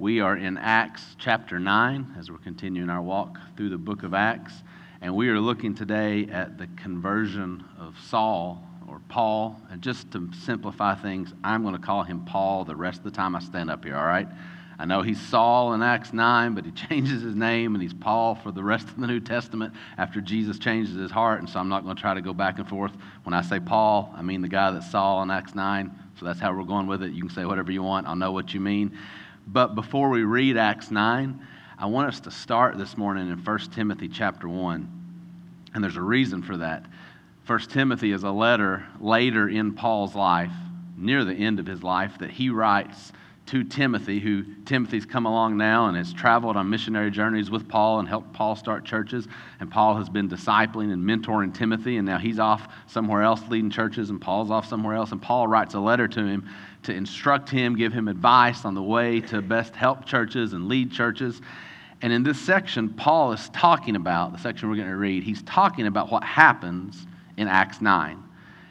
We are in Acts chapter 9 as we're continuing our walk through the book of Acts. And we are looking today at the conversion of Saul or Paul. And just to simplify things, I'm going to call him Paul the rest of the time I stand up here, all right? I know he's Saul in Acts 9, but he changes his name and he's Paul for the rest of the New Testament after Jesus changes his heart. And so I'm not going to try to go back and forth. When I say Paul, I mean the guy that's Saul in Acts 9. So that's how we're going with it. You can say whatever you want, I'll know what you mean. But before we read Acts 9, I want us to start this morning in 1 Timothy chapter 1. And there's a reason for that. 1 Timothy is a letter later in Paul's life, near the end of his life, that he writes to Timothy, who Timothy's come along now and has traveled on missionary journeys with Paul and helped Paul start churches. And Paul has been discipling and mentoring Timothy, and now he's off somewhere else leading churches, and Paul's off somewhere else. And Paul writes a letter to him to instruct him, give him advice on the way to best help churches and lead churches. And in this section, Paul is talking about, the section we're going to read, he's talking about what happens in Acts 9.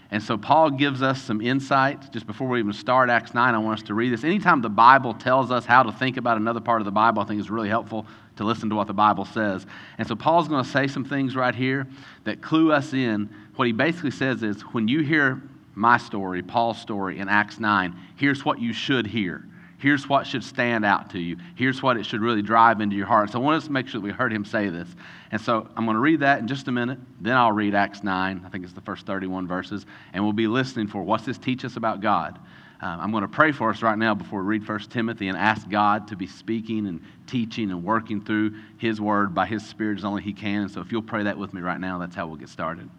And so Paul gives us some insight. Just before we even start Acts 9, I want us to read this. Anytime the Bible tells us how to think about another part of the Bible, I think it's really helpful to listen to what the Bible says. And so Paul's going to say some things right here that clue us in. What he basically says is when you hear my story, Paul's story in Acts 9, here's what you should hear. Here's what should stand out to you. Here's what it should really drive into your heart. So I want us to make sure that we heard him say this. And so I'm going to read that in just a minute. Then I'll read Acts 9. I think it's the first 31 verses. And we'll be listening for what's this teach us about God. Um, I'm going to pray for us right now before we read 1 Timothy and ask God to be speaking and teaching and working through His Word by His Spirit as only He can. And so if you'll pray that with me right now, that's how we'll get started.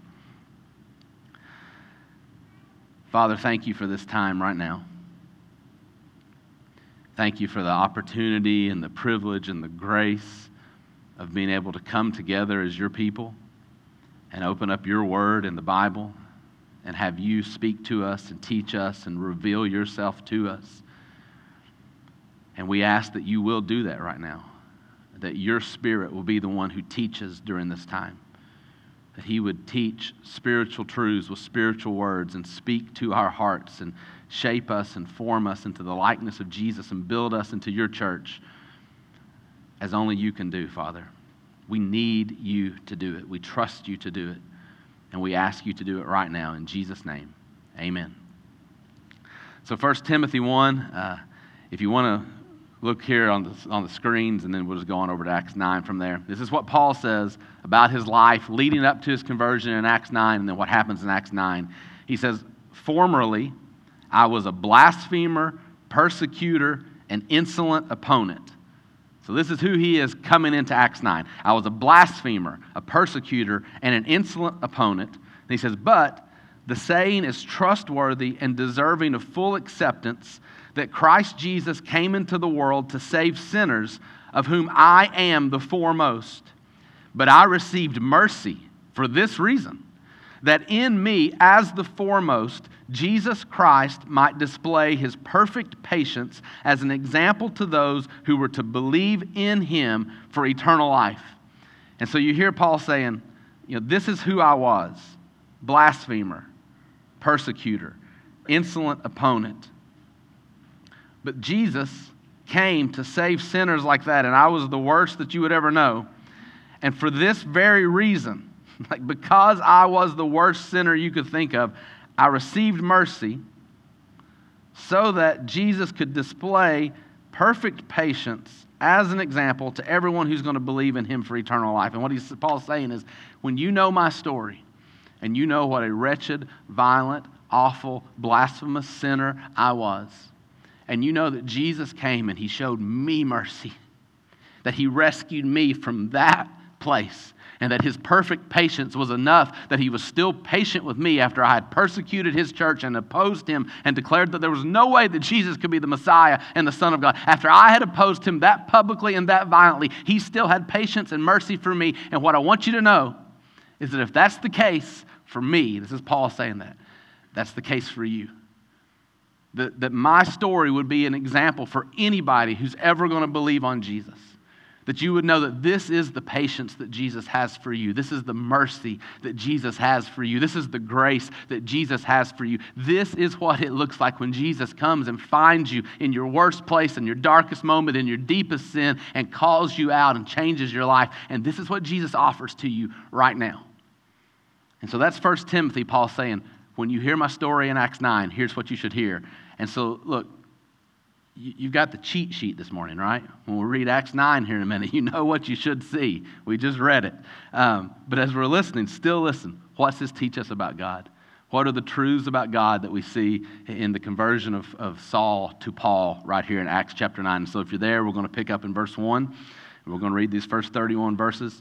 Father, thank you for this time right now. Thank you for the opportunity and the privilege and the grace of being able to come together as your people and open up your word in the Bible and have you speak to us and teach us and reveal yourself to us. And we ask that you will do that right now, that your spirit will be the one who teaches during this time that He would teach spiritual truths with spiritual words and speak to our hearts and shape us and form us into the likeness of Jesus and build us into your church as only you can do, Father. We need you to do it. We trust you to do it. And we ask you to do it right now in Jesus' name. Amen. So, 1 Timothy 1, uh, if you want to look here on the, on the screens, and then we'll just go on over to Acts 9 from there. This is what Paul says about his life leading up to his conversion in Acts 9, and then what happens in Acts 9. He says, Formerly, I was a blasphemer, persecutor, and insolent opponent. So, this is who he is coming into Acts 9. I was a blasphemer, a persecutor, and an insolent opponent. And he says, But the saying is trustworthy and deserving of full acceptance that Christ Jesus came into the world to save sinners, of whom I am the foremost. But I received mercy for this reason that in me, as the foremost, Jesus Christ might display his perfect patience as an example to those who were to believe in him for eternal life. And so you hear Paul saying, you know, this is who I was blasphemer, persecutor, insolent opponent. But Jesus came to save sinners like that, and I was the worst that you would ever know. And for this very reason, like because I was the worst sinner you could think of, I received mercy so that Jesus could display perfect patience as an example to everyone who's going to believe in him for eternal life. And what he's, Paul's saying is when you know my story and you know what a wretched, violent, awful, blasphemous sinner I was, and you know that Jesus came and he showed me mercy, that he rescued me from that place, and that his perfect patience was enough that he was still patient with me after I had persecuted his church and opposed him and declared that there was no way that Jesus could be the Messiah and the Son of God. After I had opposed him that publicly and that violently, he still had patience and mercy for me. And what I want you to know is that if that's the case for me, this is Paul saying that, that's the case for you that, that my story would be an example for anybody who's ever going to believe on Jesus. that you would know that this is the patience that Jesus has for you. This is the mercy that Jesus has for you. This is the grace that Jesus has for you. This is what it looks like when Jesus comes and finds you in your worst place, in your darkest moment, in your deepest sin, and calls you out and changes your life. And this is what Jesus offers to you right now. And so that's First Timothy, Paul saying, when you hear my story in Acts 9, here's what you should hear. And so, look, you've got the cheat sheet this morning, right? When we read Acts 9 here in a minute, you know what you should see. We just read it. Um, but as we're listening, still listen. What's this teach us about God? What are the truths about God that we see in the conversion of, of Saul to Paul right here in Acts chapter 9? So if you're there, we're going to pick up in verse 1. And we're going to read these first 31 verses.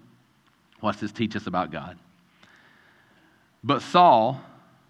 What's this teach us about God? But Saul,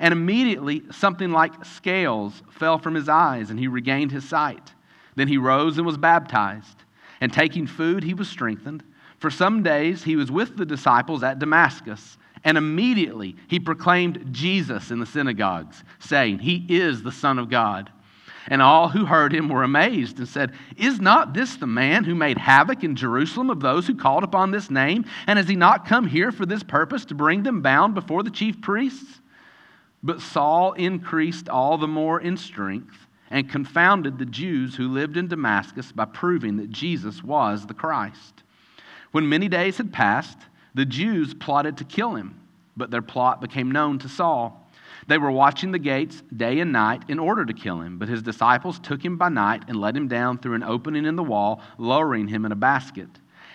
And immediately something like scales fell from his eyes, and he regained his sight. Then he rose and was baptized. And taking food, he was strengthened. For some days he was with the disciples at Damascus. And immediately he proclaimed Jesus in the synagogues, saying, He is the Son of God. And all who heard him were amazed and said, Is not this the man who made havoc in Jerusalem of those who called upon this name? And has he not come here for this purpose to bring them bound before the chief priests? But Saul increased all the more in strength and confounded the Jews who lived in Damascus by proving that Jesus was the Christ. When many days had passed, the Jews plotted to kill him, but their plot became known to Saul. They were watching the gates day and night in order to kill him, but his disciples took him by night and let him down through an opening in the wall, lowering him in a basket.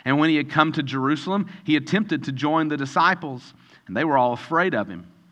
And when he had come to Jerusalem, he attempted to join the disciples, and they were all afraid of him,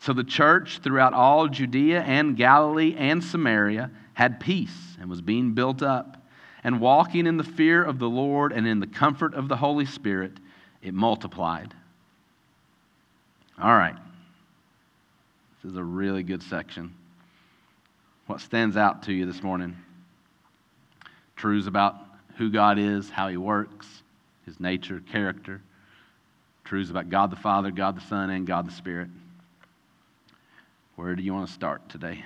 So the church throughout all Judea and Galilee and Samaria had peace and was being built up. And walking in the fear of the Lord and in the comfort of the Holy Spirit, it multiplied. All right. This is a really good section. What stands out to you this morning? Truths about who God is, how He works, His nature, character. Truths about God the Father, God the Son, and God the Spirit. Where do you want to start today?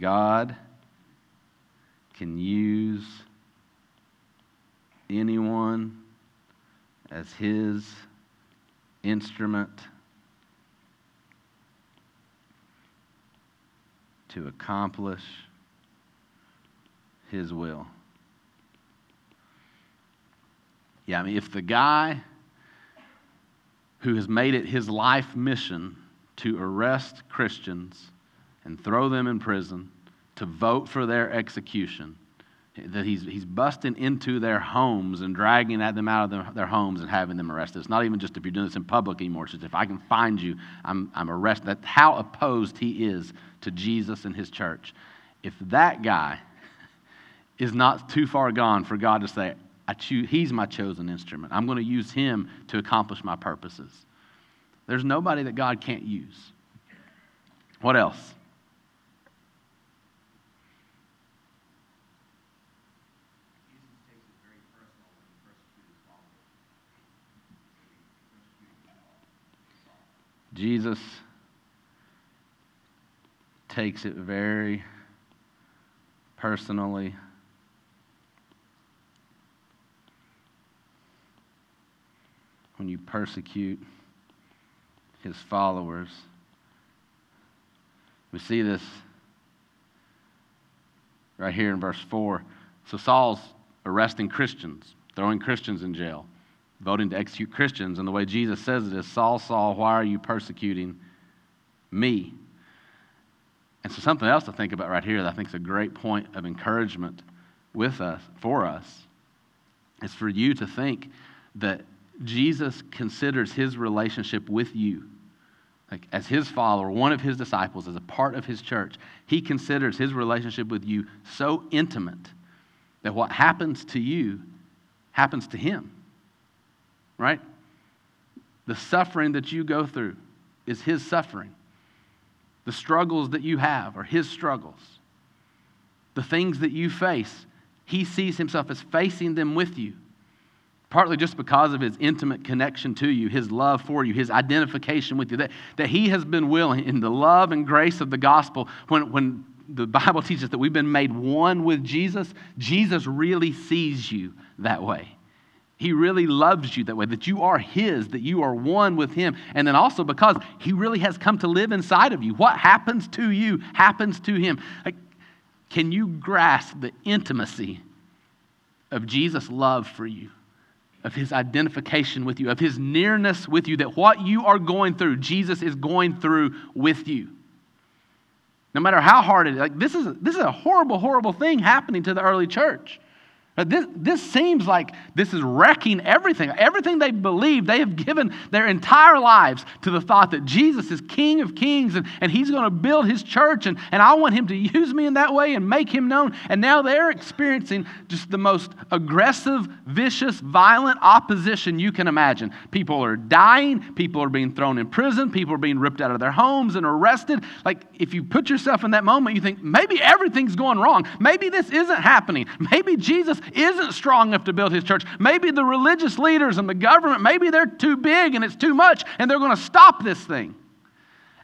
God can use anyone as his instrument to accomplish his will. Yeah, I mean, if the guy who has made it his life mission to arrest Christians and throw them in prison, to vote for their execution, that he's, he's busting into their homes and dragging at them out of their, their homes and having them arrested. It's not even just if you're doing this in public anymore. It's just if I can find you, I'm, I'm arrested. That's how opposed he is to Jesus and his church. If that guy is not too far gone for God to say, I choose, he's my chosen instrument. I'm going to use him to accomplish my purposes. There's nobody that God can't use. What else? Jesus takes it very personally. When you persecute his followers, we see this right here in verse 4. So Saul's arresting Christians, throwing Christians in jail voting to execute Christians. And the way Jesus says it is Saul, Saul, why are you persecuting me? And so, something else to think about right here that I think is a great point of encouragement with us, for us, is for you to think that Jesus considers his relationship with you, like as his follower, one of his disciples, as a part of his church, he considers his relationship with you so intimate that what happens to you happens to him right? The suffering that you go through is His suffering. The struggles that you have are His struggles. The things that you face, He sees Himself as facing them with you. Partly just because of his intimate connection to you, his love for you, his identification with you, that, that he has been willing in the love and grace of the gospel, when, when the Bible teaches that we've been made one with Jesus, Jesus really sees you that way. He really loves you that way, that you are His, that you are one with Him. And then also because He really has come to live inside of you. What happens to you happens to Him. Like, can you grasp the intimacy of Jesus' love for you, of His identification with you, of His nearness with you, that what you are going through, Jesus is going through with you? No matter how hard it is, like this is, this is a horrible, horrible thing happening to the early church. This, this seems like this is wrecking everything. Everything they believe, they have given their entire lives to the thought that Jesus is King of Kings and, and He's going to build His church, and, and I want Him to use me in that way and make Him known. And now they're experiencing just the most aggressive, vicious, violent opposition you can imagine. People are dying, people are being thrown in prison, people are being ripped out of their homes and arrested. Like, if you put yourself in that moment, you think, maybe everything's going wrong. Maybe this isn't happening. Maybe Jesus isn't strong enough to build his church. Maybe the religious leaders and the government, maybe they're too big and it's too much and they're going to stop this thing.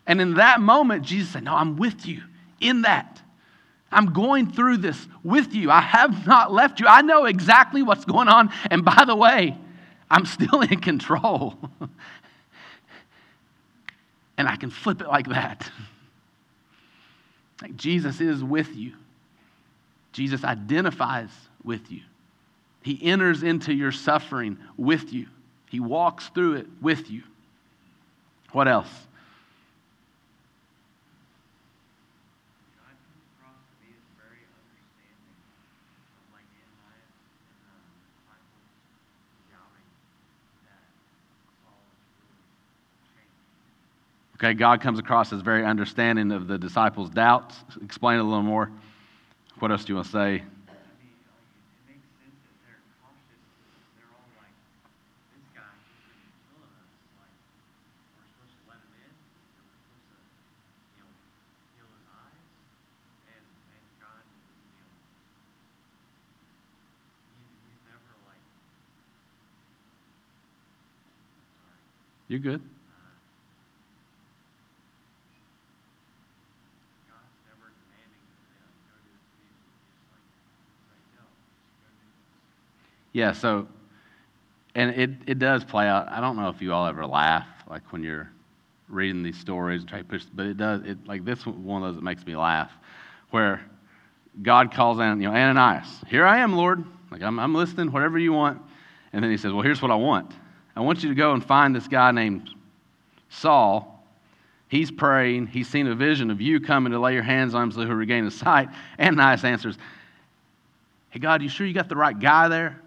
And in that moment, Jesus said, No, I'm with you in that. I'm going through this with you. I have not left you. I know exactly what's going on. And by the way, I'm still in control. and I can flip it like that. Like Jesus is with you. Jesus identifies with you. He enters into your suffering with you. He walks through it with you. What else? Okay, God comes across as very understanding of the disciples' doubts. Explain it a little more. What else do you want to say? You're good. Yeah, so, and it, it does play out. I don't know if you all ever laugh, like when you're reading these stories, and try to push, but it does, it, like this one of those that makes me laugh, where God calls out, you know, Ananias, here I am, Lord. Like, I'm, I'm listening, whatever you want. And then he says, well, here's what I want. I want you to go and find this guy named Saul. He's praying. He's seen a vision of you coming to lay your hands on him so he'll regain his sight. And Ananias answers, Hey, God, you sure you got the right guy there?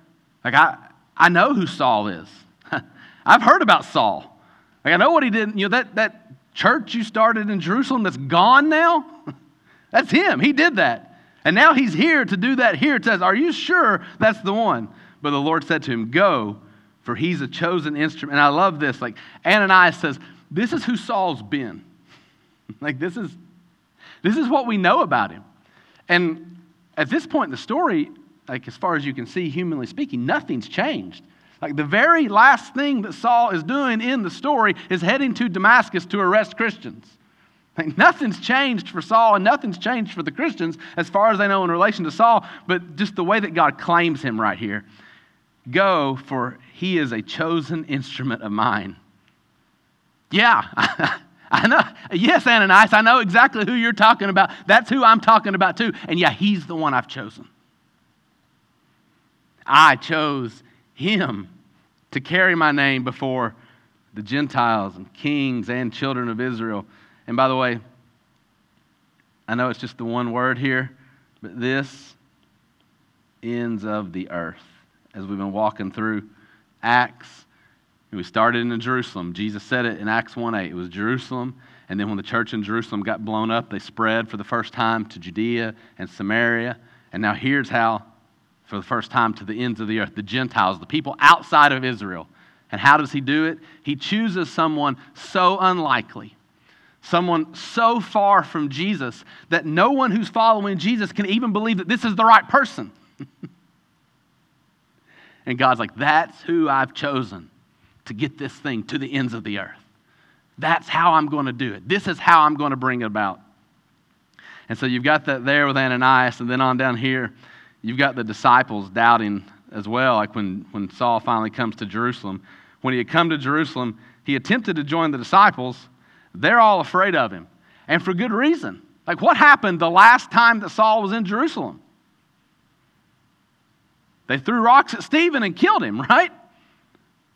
Like, I, I know who Saul is. I've heard about Saul. Like, I know what he did. You know, that, that church you started in Jerusalem that's gone now? that's him. He did that. And now he's here to do that here. It says, Are you sure that's the one? But the Lord said to him, Go, for he's a chosen instrument. And I love this. Like, Ananias says, This is who Saul's been. like, this is, this is what we know about him. And at this point in the story, like as far as you can see, humanly speaking, nothing's changed. Like the very last thing that Saul is doing in the story is heading to Damascus to arrest Christians. Like nothing's changed for Saul and nothing's changed for the Christians as far as they know in relation to Saul, but just the way that God claims him right here. Go, for he is a chosen instrument of mine. Yeah, I know. Yes, Ananias, I know exactly who you're talking about. That's who I'm talking about too. And yeah, he's the one I've chosen. I chose him to carry my name before the Gentiles and kings and children of Israel. And by the way, I know it's just the one word here, but this ends of the earth. As we've been walking through Acts, we started in Jerusalem. Jesus said it in Acts 1 8. It was Jerusalem. And then when the church in Jerusalem got blown up, they spread for the first time to Judea and Samaria. And now here's how for the first time to the ends of the earth, the Gentiles, the people outside of Israel. And how does he do it? He chooses someone so unlikely, someone so far from Jesus that no one who's following Jesus can even believe that this is the right person. and God's like, that's who I've chosen to get this thing to the ends of the earth. That's how I'm going to do it. This is how I'm going to bring it about. And so you've got that there with Ananias, and then on down here, You've got the disciples doubting as well, like when, when Saul finally comes to Jerusalem. When he had come to Jerusalem, he attempted to join the disciples. They're all afraid of him, and for good reason. Like, what happened the last time that Saul was in Jerusalem? They threw rocks at Stephen and killed him, right?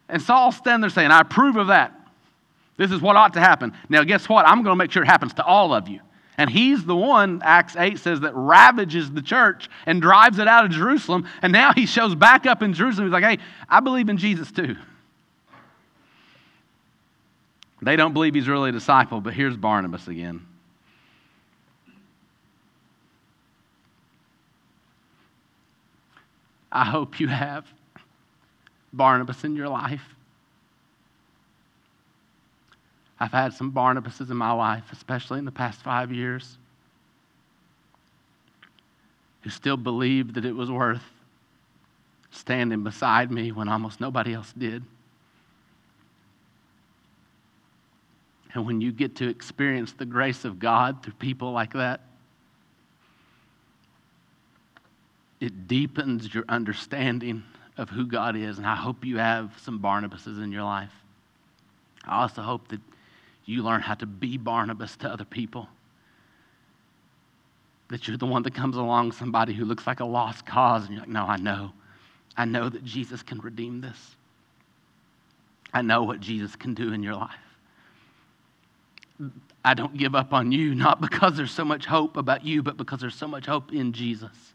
And Saul's standing there saying, I approve of that. This is what ought to happen. Now, guess what? I'm going to make sure it happens to all of you. And he's the one, Acts 8 says, that ravages the church and drives it out of Jerusalem. And now he shows back up in Jerusalem. He's like, hey, I believe in Jesus too. They don't believe he's really a disciple, but here's Barnabas again. I hope you have Barnabas in your life. I've had some Barnabases in my life, especially in the past five years, who still believed that it was worth standing beside me when almost nobody else did. And when you get to experience the grace of God through people like that, it deepens your understanding of who God is. And I hope you have some Barnabases in your life. I also hope that you learn how to be Barnabas to other people. That you're the one that comes along somebody who looks like a lost cause, and you're like, no, I know. I know that Jesus can redeem this. I know what Jesus can do in your life. I don't give up on you, not because there's so much hope about you, but because there's so much hope in Jesus.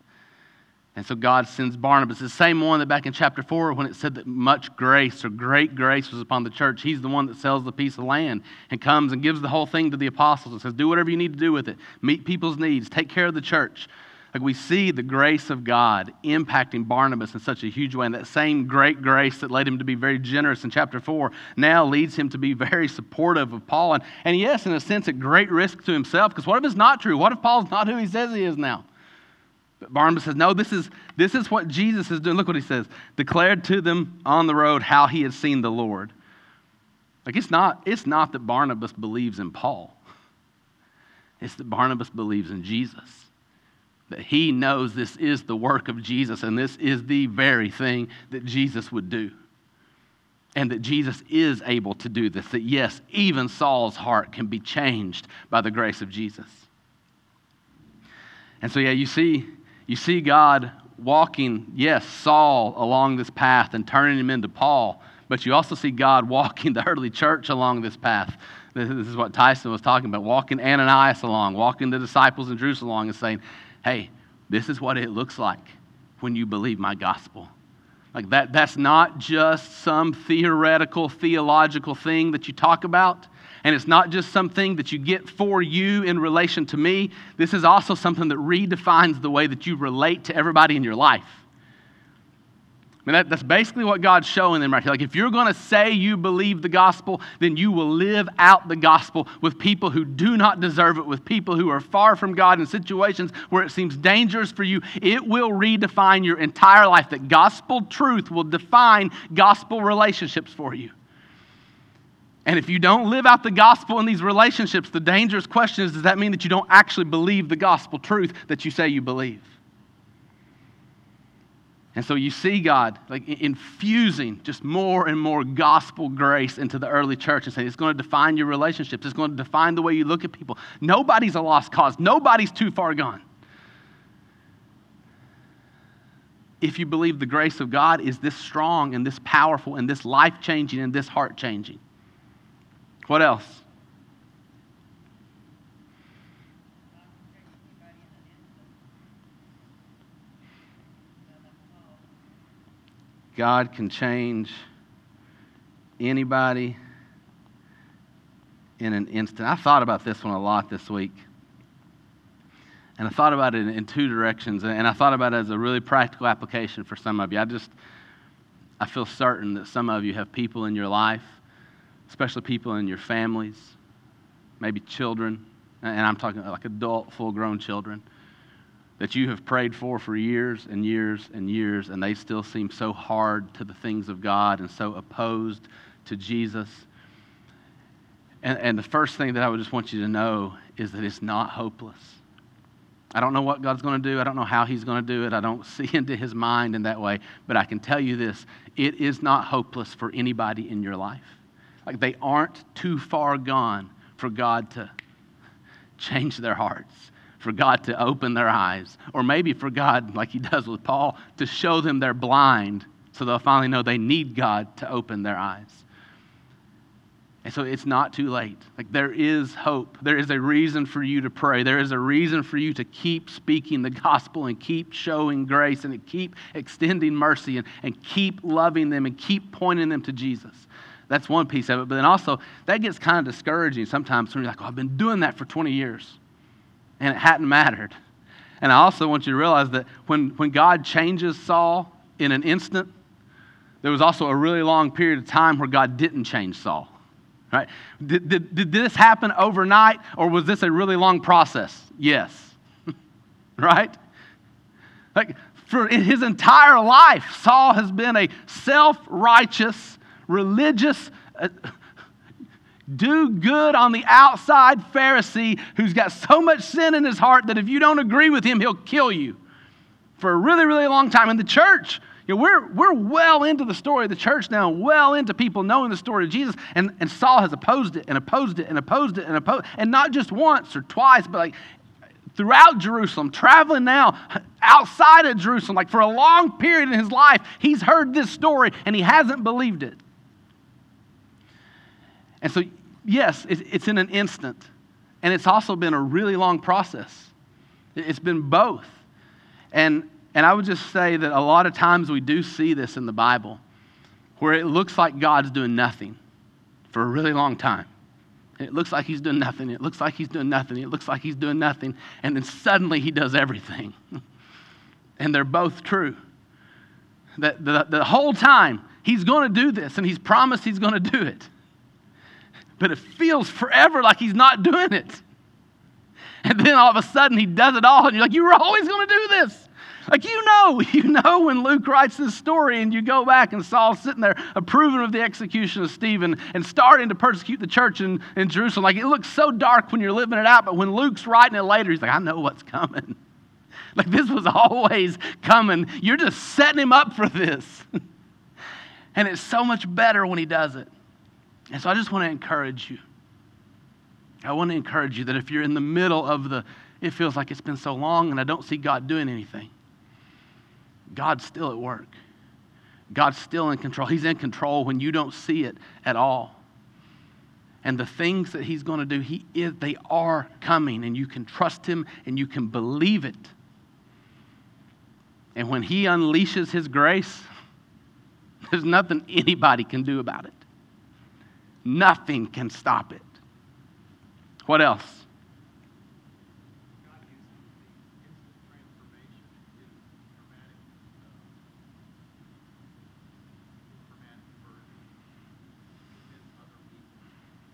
And so God sends Barnabas, the same one that back in chapter 4, when it said that much grace or great grace was upon the church, he's the one that sells the piece of land and comes and gives the whole thing to the apostles and says, Do whatever you need to do with it. Meet people's needs, take care of the church. Like we see the grace of God impacting Barnabas in such a huge way. And that same great grace that led him to be very generous in chapter 4 now leads him to be very supportive of Paul. And, and yes, in a sense, at great risk to himself, because what if it's not true? What if Paul's not who he says he is now? But Barnabas says, No, this is, this is what Jesus is doing. Look what he says. Declared to them on the road how he had seen the Lord. Like it's not, it's not that Barnabas believes in Paul. It's that Barnabas believes in Jesus. that he knows this is the work of Jesus and this is the very thing that Jesus would do. And that Jesus is able to do this. That yes, even Saul's heart can be changed by the grace of Jesus. And so, yeah, you see, you see God walking, yes, Saul along this path and turning him into Paul, but you also see God walking the early church along this path. This is what Tyson was talking about walking Ananias along, walking the disciples in Jerusalem along, and saying, hey, this is what it looks like when you believe my gospel. Like that, that's not just some theoretical, theological thing that you talk about. And it's not just something that you get for you in relation to me. This is also something that redefines the way that you relate to everybody in your life. I mean, that, that's basically what God's showing them right here. Like, if you're going to say you believe the gospel, then you will live out the gospel with people who do not deserve it, with people who are far from God in situations where it seems dangerous for you. It will redefine your entire life. That gospel truth will define gospel relationships for you. And if you don't live out the gospel in these relationships, the dangerous question is does that mean that you don't actually believe the gospel truth that you say you believe? And so you see God like infusing just more and more gospel grace into the early church and saying it's going to define your relationships. It's going to define the way you look at people. Nobody's a lost cause. Nobody's too far gone. If you believe the grace of God is this strong and this powerful and this life changing and this heart changing. What else? God can change anybody in an instant. I thought about this one a lot this week. And I thought about it in two directions. And I thought about it as a really practical application for some of you. I just, I feel certain that some of you have people in your life, especially people in your families, maybe children, and I'm talking like adult, full grown children that you have prayed for for years and years and years, and they still seem so hard to the things of God and so opposed to Jesus. And, and the first thing that I would just want you to know is that it's not hopeless. I don't know what God's going to do. I don't know how He's going to do it. I don't see into His mind in that way. But I can tell you this it is not hopeless for anybody in your life. Like they aren't too far gone for God to change their hearts for God to open their eyes, or maybe for God, like He does with Paul, to show them they're blind so they'll finally know they need God to open their eyes. And so it's not too late. Like there is hope. There is a reason for you to pray. There is a reason for you to keep speaking the gospel and keep showing grace and to keep extending mercy and, and keep loving them and keep pointing them to Jesus. That's one piece of it. But then also, that gets kind of discouraging sometimes when you're like, oh, I've been doing that for 20 years and it hadn't mattered. And I also want you to realize that when, when God changes Saul in an instant, there was also a really long period of time where God didn't change Saul. Right? Did, did, did this happen overnight or was this a really long process? Yes. right? Like for his entire life, Saul has been a self righteous, religious, uh, do good on the outside Pharisee who's got so much sin in his heart that if you don't agree with him, he'll kill you for a really, really long time. In the church, you know, we're, we're well into the story of the church now, well into people knowing the story of Jesus. And, and Saul has opposed it and opposed it and opposed it and opposed And not just once or twice, but like throughout Jerusalem, traveling now outside of Jerusalem, like for a long period in his life, he's heard this story and he hasn't believed it. And so yes, it's in an instant. And it's also been a really long process. It's been both. And, and I would just say that a lot of times we do see this in the Bible where it looks like God's doing nothing for a really long time. It looks like he's doing nothing. It looks like he's doing nothing. It looks like he's doing nothing. And then suddenly he does everything. and they're both true. That the, the whole time he's going to do this and he's promised he's going to do it but it feels forever like he's not doing it. And then all of a sudden he does it all, and you're like, you were always going to do this. Like, you know, you know when Luke writes this story and you go back and Saul's sitting there approving of the execution of Stephen and starting to persecute the church in, in Jerusalem. Like, it looks so dark when you're living it out, but when Luke's writing it later, he's like, I know what's coming. Like this was always coming. You're just setting him up for this. and it's so much better when he does it. And so I just want to encourage you. I want to encourage you that if you're in the middle of the, it feels like it's been so long and I don't see God doing anything, God's still at work. God's still in control. He's in control when you don't see it at all. And the things that He's going to do, He is, they are coming, and you can trust Him and you can believe it. And when He unleashes His grace, there's nothing anybody can do about it. Nothing can stop it. What else?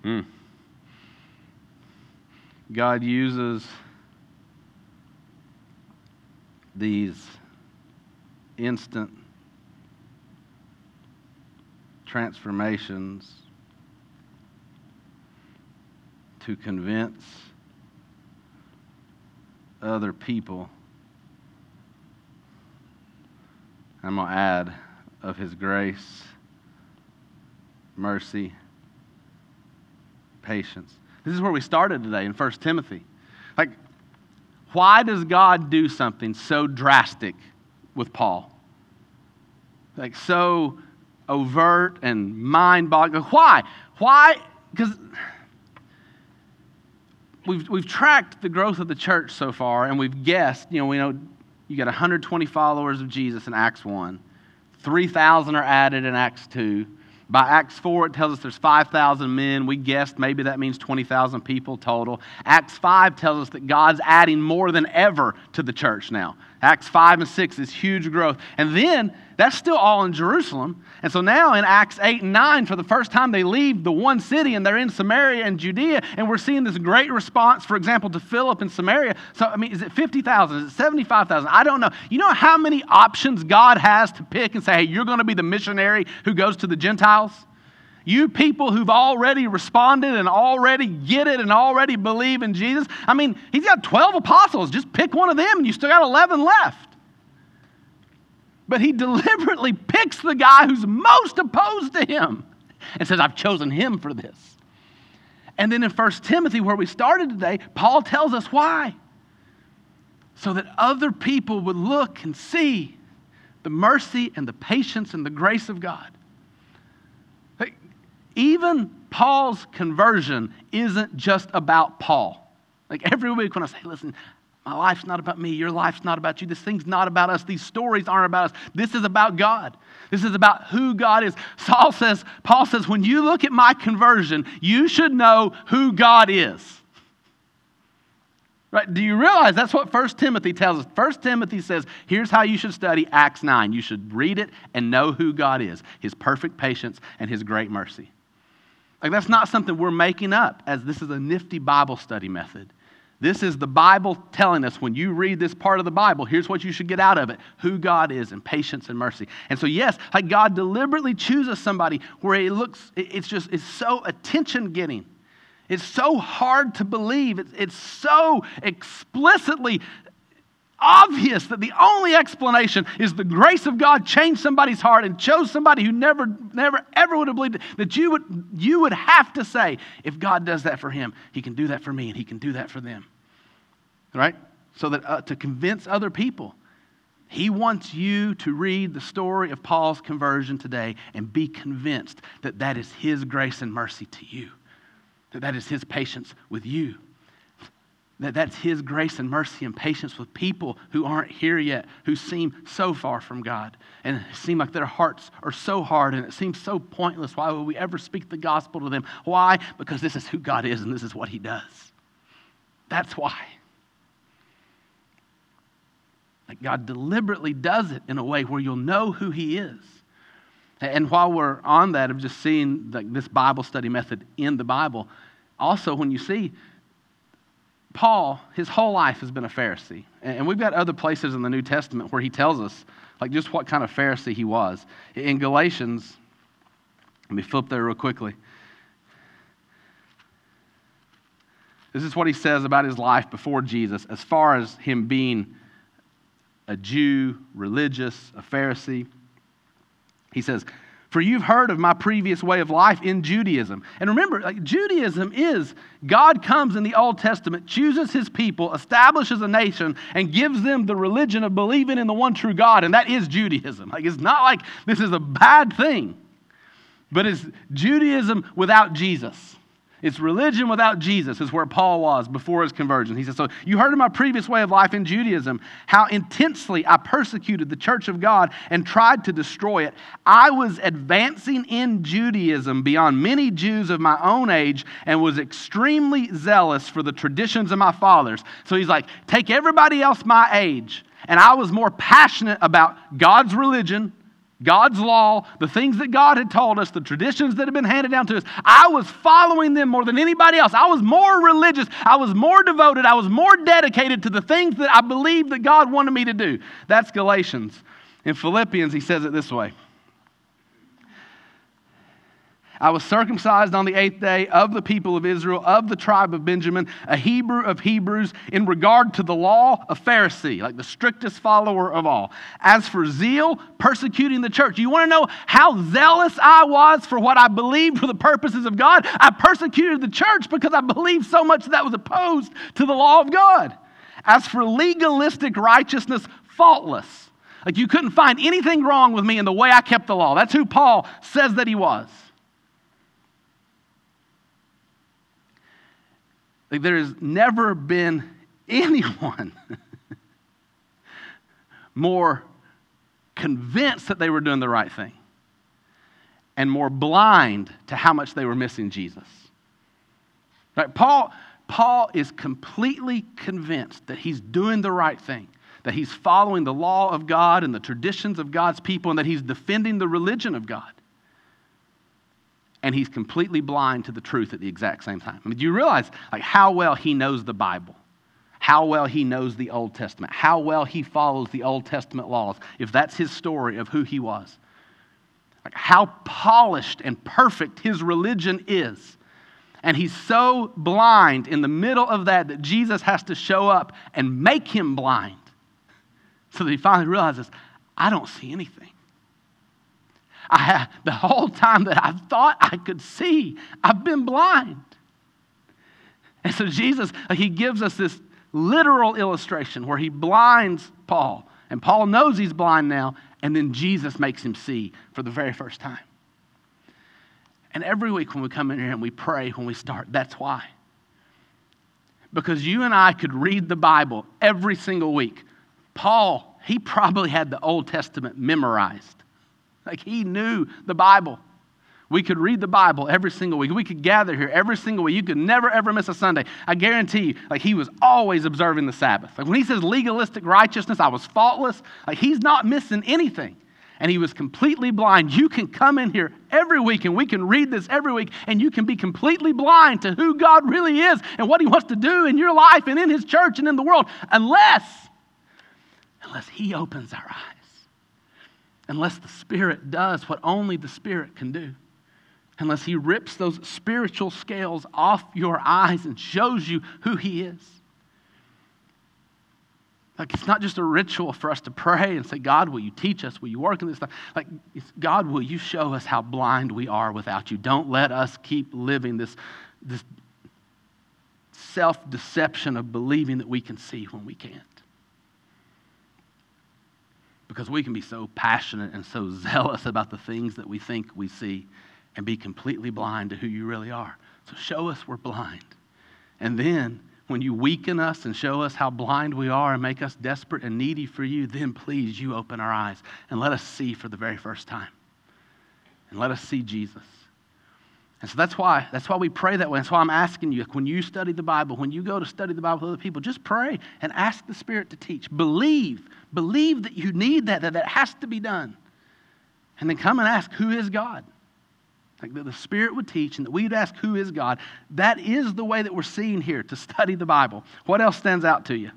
Mm. God uses these instant transformations to convince other people. I'm going to add of His grace, mercy, patience. This is where we started today in 1 Timothy. Like, why does God do something so drastic with Paul? Like, so overt and mind boggling. Why? Why? Because we've, we've tracked the growth of the church so far, and we've guessed, you know, we know you got 120 followers of Jesus in Acts 1, 3,000 are added in Acts 2. By Acts 4, it tells us there's 5,000 men. We guessed maybe that means 20,000 people total. Acts 5 tells us that God's adding more than ever to the church now. Acts 5 and 6 is huge growth. And then that's still all in Jerusalem. And so now in Acts 8 and 9, for the first time, they leave the one city and they're in Samaria and Judea. And we're seeing this great response, for example, to Philip in Samaria. So, I mean, is it 50,000? Is it 75,000? I don't know. You know how many options God has to pick and say, hey, you're going to be the missionary who goes to the Gentiles? You people who've already responded and already get it and already believe in Jesus. I mean, he's got 12 apostles. Just pick one of them and you still got 11 left. But he deliberately picks the guy who's most opposed to him and says, I've chosen him for this. And then in 1 Timothy, where we started today, Paul tells us why. So that other people would look and see the mercy and the patience and the grace of God. Even Paul's conversion isn't just about Paul. Like every week when I say, listen, my life's not about me. Your life's not about you. This thing's not about us. These stories aren't about us. This is about God. This is about who God is. Saul says, Paul says, when you look at my conversion, you should know who God is. Right? Do you realize that's what 1 Timothy tells us? 1 Timothy says, here's how you should study Acts 9. You should read it and know who God is, his perfect patience and his great mercy. Like that's not something we're making up as this is a nifty Bible study method. This is the Bible telling us when you read this part of the Bible, here's what you should get out of it who God is and patience and mercy. And so, yes, like God deliberately chooses somebody where it looks, it's just, it's so attention getting. It's so hard to believe. It's, it's so explicitly obvious that the only explanation is the grace of God changed somebody's heart and chose somebody who never, never, ever would have believed it, that you would, you would have to say, if God does that for him, he can do that for me and he can do that for them. Right? So that uh, to convince other people, he wants you to read the story of Paul's conversion today and be convinced that that is his grace and mercy to you, that that is his patience with you that that's his grace and mercy and patience with people who aren't here yet, who seem so far from God and seem like their hearts are so hard and it seems so pointless. Why would we ever speak the gospel to them? Why? Because this is who God is and this is what he does. That's why. Like God deliberately does it in a way where you'll know who he is. And while we're on that of just seeing like this Bible study method in the Bible, also when you see Paul, his whole life has been a Pharisee. And we've got other places in the New Testament where he tells us, like, just what kind of Pharisee he was. In Galatians, let me flip there real quickly. This is what he says about his life before Jesus, as far as him being a Jew, religious, a Pharisee. He says, For you've heard of my previous way of life in Judaism. And remember, like, Judaism is God comes in the Old Testament, chooses his people, establishes a nation, and gives them the religion of believing in the one true God. And that is Judaism. Like, it's not like this is a bad thing, but it's Judaism without Jesus. It's religion without Jesus, is where Paul was before his conversion. He says, So you heard of my previous way of life in Judaism, how intensely I persecuted the church of God and tried to destroy it. I was advancing in Judaism beyond many Jews of my own age and was extremely zealous for the traditions of my fathers. So he's like, Take everybody else my age. And I was more passionate about God's religion God's law, the things that God had told us, the traditions that had been handed down to us, I was following them more than anybody else. I was more religious. I was more devoted. I was more dedicated to the things that I believed that God wanted me to do. That's Galatians. In Philippians, he says it this way I was circumcised on the eighth day of the people of Israel, of the tribe of Benjamin, a Hebrew of Hebrews, in regard to the law, a Pharisee, like the strictest follower of all. As for zeal, persecuting the church. You want to know how zealous I was for what I believed for the purposes of God? I persecuted the church because I believed so much that was opposed to the law of God. As for legalistic righteousness, faultless. Like you couldn't find anything wrong with me in the way I kept the law. That's who Paul says that he was. Like there has never been anyone more convinced that they were doing the right thing and more blind to how much they were missing Jesus. Right? Paul, Paul is completely convinced that he's doing the right thing, that he's following the law of God and the traditions of God's people, and that he's defending the religion of God and he's completely blind to the truth at the exact same time. I mean, do you realize like how well he knows the Bible? How well he knows the Old Testament, how well he follows the Old Testament laws, if that's his story of who he was. Like how polished and perfect his religion is. And he's so blind in the middle of that that Jesus has to show up and make him blind so that he finally realizes, I don't see anything. I the whole time that I thought I could see, I've been blind. And so Jesus, uh, he gives us this literal illustration where he blinds Paul. And Paul knows he's blind now, and then Jesus makes him see for the very first time. And every week when we come in here and we pray when we start, that's why. Because you and I could read the Bible every single week. Paul, he probably had the Old Testament memorized. Like he knew the Bible. We could read the Bible every single week. We could gather here every single week. You could never, ever miss a Sunday. I guarantee you, like he was always observing the Sabbath. Like when he says legalistic righteousness, I was faultless. Like he's not missing anything. And he was completely blind. You can come in here every week and we can read this every week and you can be completely blind to who God really is and what he wants to do in your life and in his church and in the world unless, unless he opens our eyes unless the Spirit does what only the Spirit can do. Unless He rips those spiritual scales off your eyes and shows you who He is. Like, it's not just a ritual for us to pray and say, God, will you teach us? Will you work in this stuff? Like, God, will you show us how blind we are without you? Don't let us keep living this, this self deception of believing that we can see when we can't because we can be so passionate and so zealous about the things that we think we see and be completely blind to who you really are. So show us we're blind. And then when you weaken us and show us how blind we are and make us desperate and needy for you, then please you open our eyes and let us see for the very first time. And let us see Jesus. And so that's why, that's why we pray that way. That's why I'm asking you, when you study the Bible, when you go to study the Bible with other people, just pray and ask the Spirit to teach. Believe. Believe that you need that, that that has to be done. And then come and ask, who is God? Like that the Spirit would teach and that we'd ask, who is God? That is the way that we're seeing here to study the Bible. What else stands out to you?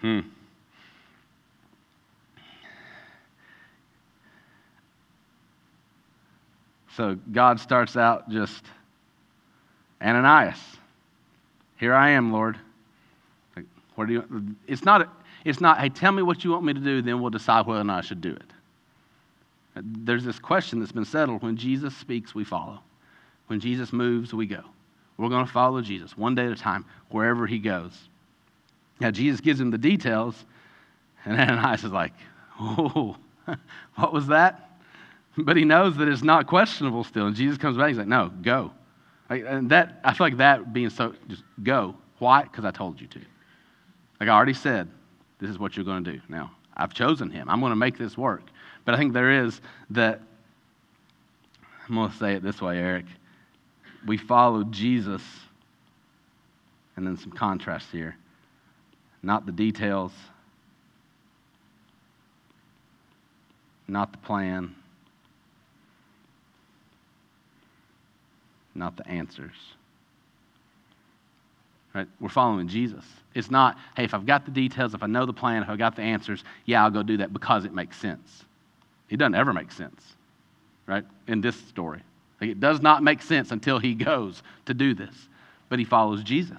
Hmm. So God starts out just, Ananias, here I am, Lord. What do you, it's not, it's not, hey, tell me what you want me to do, then we'll decide whether or not I should do it. There's this question that's been settled when Jesus speaks, we follow. When Jesus moves, we go. We're going to follow Jesus one day at a time, wherever he goes. Now, Jesus gives him the details, and Ananias is like, oh, what was that? But he knows that it's not questionable still. And Jesus comes back, he's like, no, go. And that, I feel like that being so, just go. Why? Because I told you to. Like I already said, this is what you're going to do. Now, I've chosen him. I'm going to make this work. But I think there is that, I'm going to say it this way, Eric. We follow Jesus, and then some contrast here. Not the details, not the plan, not the answers. Right? We're following Jesus. It's not, hey, if I've got the details, if I know the plan, if I've got the answers, yeah, I'll go do that because it makes sense. It doesn't ever make sense, right? In this story. Like it does not make sense until he goes to do this. But he follows Jesus.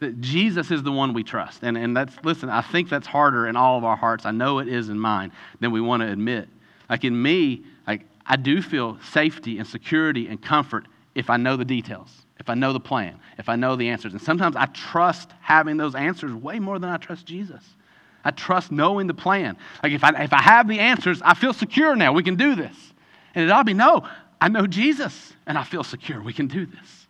That Jesus is the one we trust. And, and that's, listen, I think that's harder in all of our hearts. I know it is in mine than we want to admit. Like in me, like I do feel safety and security and comfort if I know the details, if I know the plan, if I know the answers. And sometimes I trust having those answers way more than I trust Jesus. I trust knowing the plan. Like if I, if I have the answers, I feel secure now. We can do this. And it ought to be no, I know Jesus and I feel secure. We can do this.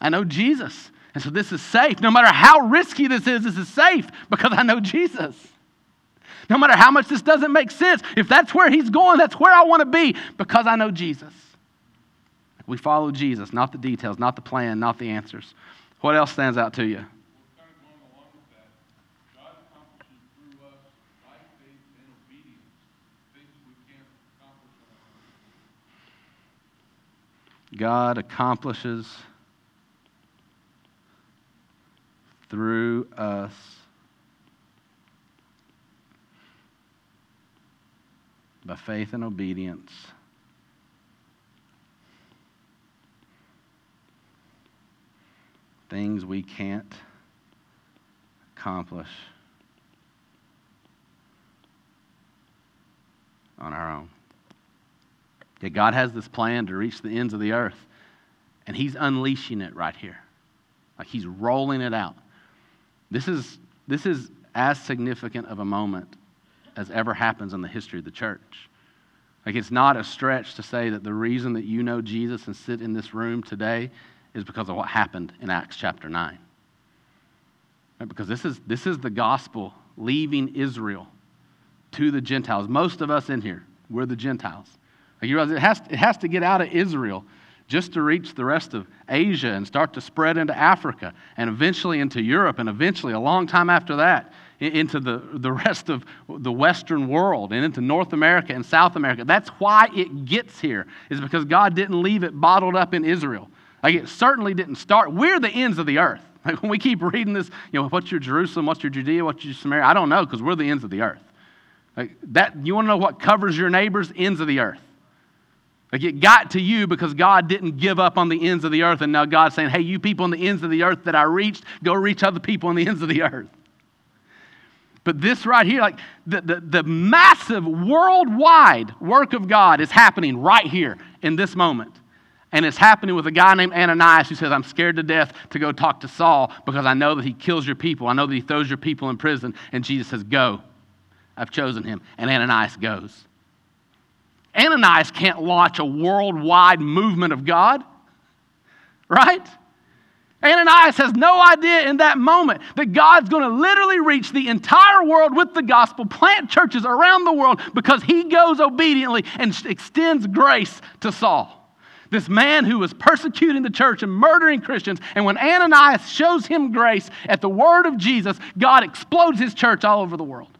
I know Jesus. And so this is safe. No matter how risky this is, this is safe because I know Jesus. No matter how much this doesn't make sense, if that's where he's going, that's where I want to be because I know Jesus. We follow Jesus, not the details, not the plan, not the answers. What else stands out to you? God accomplishes through us by faith and obedience. Things we can't accomplish on our own. That God has this plan to reach the ends of the earth, and He's unleashing it right here. Like He's rolling it out. This is, this is as significant of a moment as ever happens in the history of the church. Like, it's not a stretch to say that the reason that you know Jesus and sit in this room today is because of what happened in Acts chapter 9. Right? Because this is, this is the gospel leaving Israel to the Gentiles. Most of us in here, we're the Gentiles. Like you realize it has, it has to get out of Israel just to reach the rest of Asia and start to spread into Africa and eventually into Europe and eventually, a long time after that, into the, the rest of the Western world and into North America and South America. That's why it gets here, is because God didn't leave it bottled up in Israel. Like it certainly didn't start. We're the ends of the earth. Like when we keep reading this, you know, what's your Jerusalem, what's your Judea, what's your Samaria? I don't know because we're the ends of the earth. Like that, you want to know what covers your neighbors? Ends of the earth. Like it got to you because God didn't give up on the ends of the earth, and now God's saying, hey, you people on the ends of the earth that I reached, go reach other people on the ends of the earth. But this right here, like the, the, the massive worldwide work of God is happening right here in this moment. And it's happening with a guy named Ananias who says, I'm scared to death to go talk to Saul because I know that he kills your people. I know that he throws your people in prison. And Jesus says, Go. I've chosen him. And Ananias goes. Ananias can't launch a worldwide movement of God, right? Ananias has no idea in that moment that God's going to literally reach the entire world with the gospel, plant churches around the world because he goes obediently and extends grace to Saul. This man who was persecuting the church and murdering Christians. And when Ananias shows him grace at the word of Jesus, God explodes his church all over the world.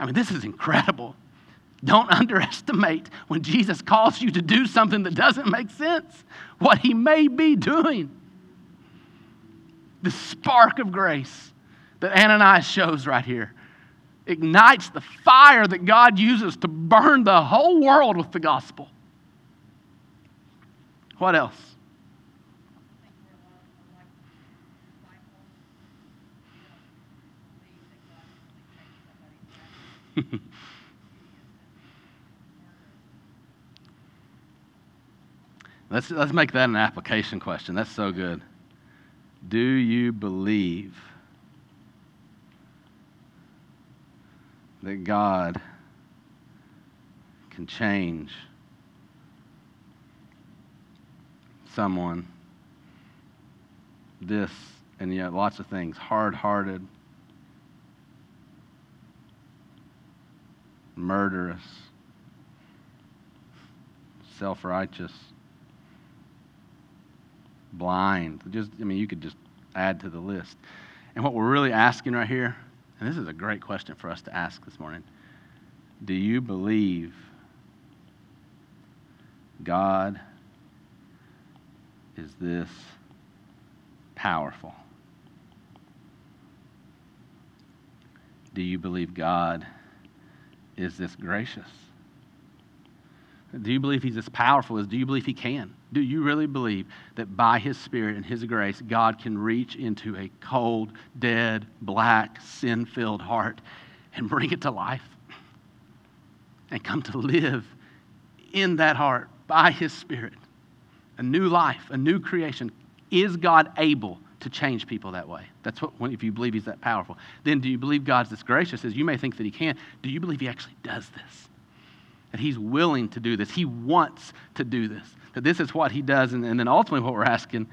I mean, this is incredible. Don't underestimate when Jesus calls you to do something that doesn't make sense, what he may be doing. The spark of grace that Ananias shows right here ignites the fire that God uses to burn the whole world with the gospel. What else? let's, let's make that an application question. That's so good. Do you believe that God can change someone this and yet lots of things hard hearted, murderous, self righteous, blind. Just, I mean, you could just add to the list. And what we're really asking right here, and this is a great question for us to ask this morning do you believe God is this powerful? Do you believe God is this gracious? Do you believe He's as powerful as do you believe He can? Do you really believe that by His Spirit and His grace, God can reach into a cold, dead, black, sin filled heart and bring it to life and come to live in that heart by His Spirit? A new life, a new creation. Is God able to change people that way? That's what, if you believe He's that powerful. Then do you believe God's this gracious as you may think that He can? Do you believe He actually does this? That He's willing to do this? He wants to do this. That this is what He does. And, and then ultimately, what we're asking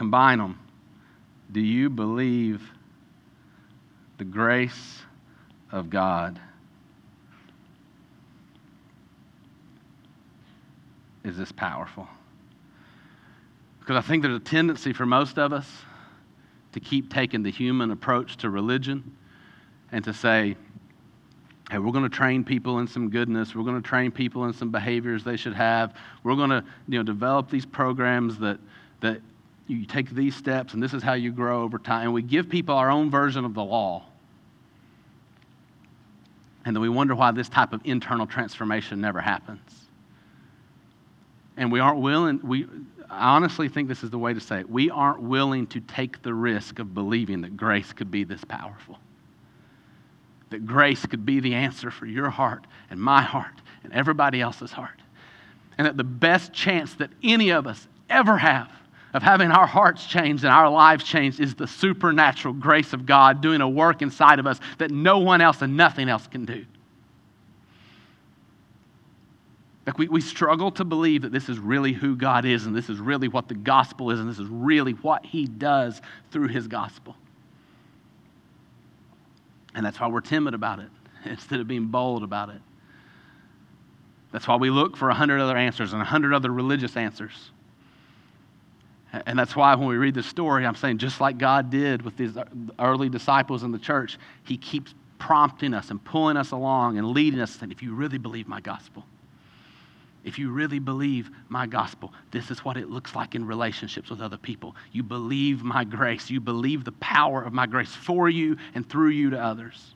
combine them. Do you believe the grace of God? Is this powerful. Because I think there's a tendency for most of us to keep taking the human approach to religion and to say, hey, we're going to train people in some goodness. We're going to train people in some behaviors they should have. We're going to you know, develop these programs that, that you take these steps and this is how you grow over time. And we give people our own version of the law. And then we wonder why this type of internal transformation never happens and we aren't willing, we, I honestly think this is the way to say it. We aren't willing to take the risk of believing that grace could be this powerful. That grace could be the answer for your heart and my heart and everybody else's heart. And that the best chance that any of us ever have of having our hearts changed and our lives changed is the supernatural grace of God doing a work inside of us that no one else and nothing else can do. Like we, we struggle to believe that this is really who God is and this is really what the gospel is and this is really what he does through his gospel. And that's why we're timid about it instead of being bold about it. That's why we look for a hundred other answers and a hundred other religious answers. And that's why when we read this story, I'm saying just like God did with these uh, early disciples in the church, He keeps prompting us and pulling us along and leading us, saying, if you really believe my gospel, if you really believe my gospel, this is what it looks like in relationships with other people. You believe my grace. You believe the power of my grace for you and through you to others.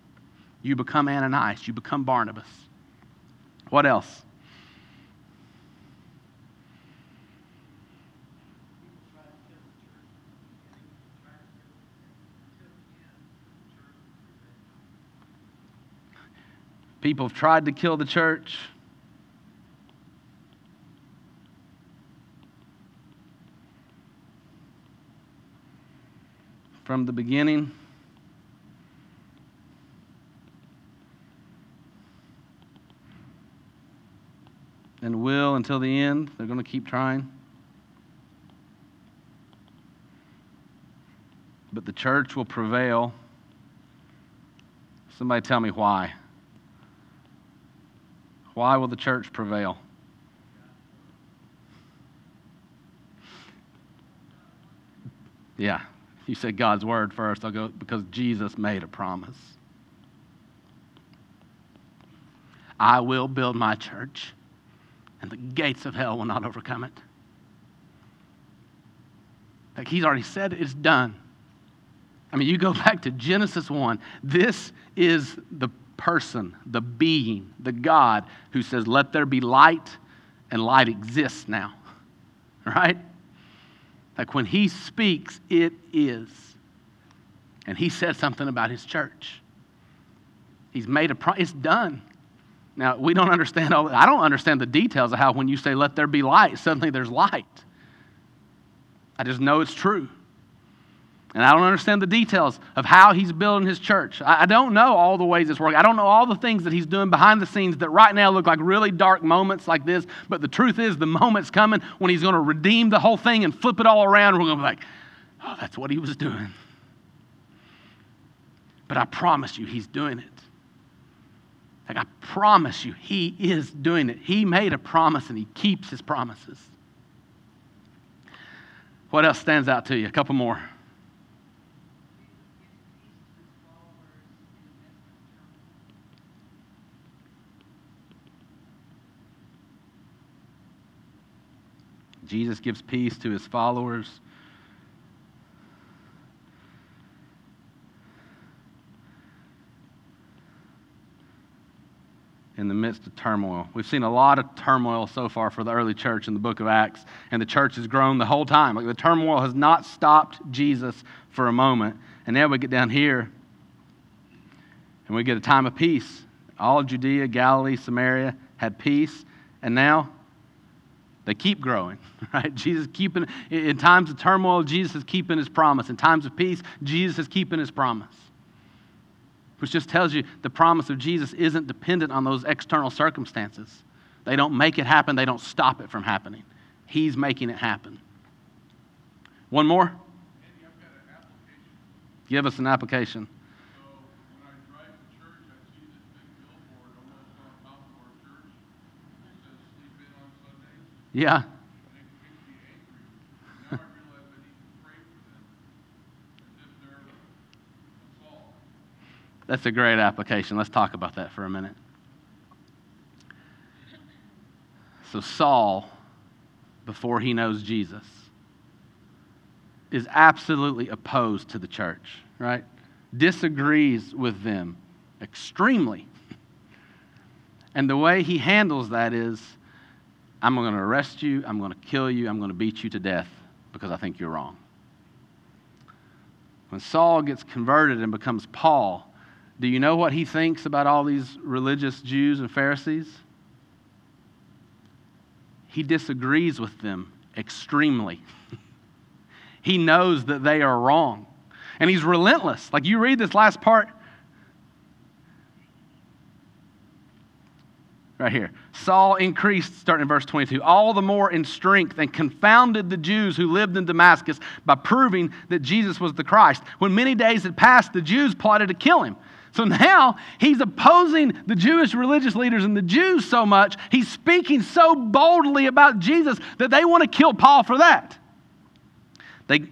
You become Ananias. You become Barnabas. What else? People have tried to kill the church. From the beginning. And will until the end. They're going to keep trying. But the church will prevail. Somebody tell me why. Why will the church prevail? Yeah. You said God's word first. I'll go because Jesus made a promise. I will build my church, and the gates of hell will not overcome it. Like he's already said it, it's done. I mean, you go back to Genesis 1. This is the person, the being, the God who says, Let there be light, and light exists now. Right? Like when he speaks, it is. And he said something about his church. He's made a pro- it's done. Now, we don't understand all I don't understand the details of how when you say let there be light, suddenly there's light. I just know it's true. And I don't understand the details of how he's building his church. I don't know all the ways it's working. I don't know all the things that he's doing behind the scenes that right now look like really dark moments like this. But the truth is, the moment's coming when he's going to redeem the whole thing and flip it all around. We're going to be like, oh, that's what he was doing. But I promise you, he's doing it. Like, I promise you, he is doing it. He made a promise and he keeps his promises. What else stands out to you? A couple more. Jesus gives peace to his followers. in the midst of turmoil. We've seen a lot of turmoil so far for the early church in the book of Acts, and the church has grown the whole time. Like the turmoil has not stopped Jesus for a moment. And now we get down here and we get a time of peace. All Judea, Galilee, Samaria had peace, and now they keep growing, right? Jesus keeping, in times of turmoil, Jesus is keeping his promise. In times of peace, Jesus is keeping his promise. Which just tells you the promise of Jesus isn't dependent on those external circumstances. They don't make it happen, they don't stop it from happening. He's making it happen. One more? Give us an application. Yeah. That's a great application. Let's talk about that for a minute. So, Saul, before he knows Jesus, is absolutely opposed to the church, right? Disagrees with them extremely. And the way he handles that is I'm going to arrest you, I'm going to kill you, I'm going to beat you to death because I think you're wrong. When Saul gets converted and becomes Paul, do you know what he thinks about all these religious Jews and Pharisees? He disagrees with them extremely. he knows that they are wrong. And he's relentless. Like you read this last part, right here. Saul increased, starting in verse 22, all the more in strength and confounded the Jews who lived in Damascus by proving that Jesus was the Christ. When many days had passed, the Jews plotted to kill him. So now he's opposing the Jewish religious leaders and the Jews so much, he's speaking so boldly about Jesus that they want to kill Paul for that. They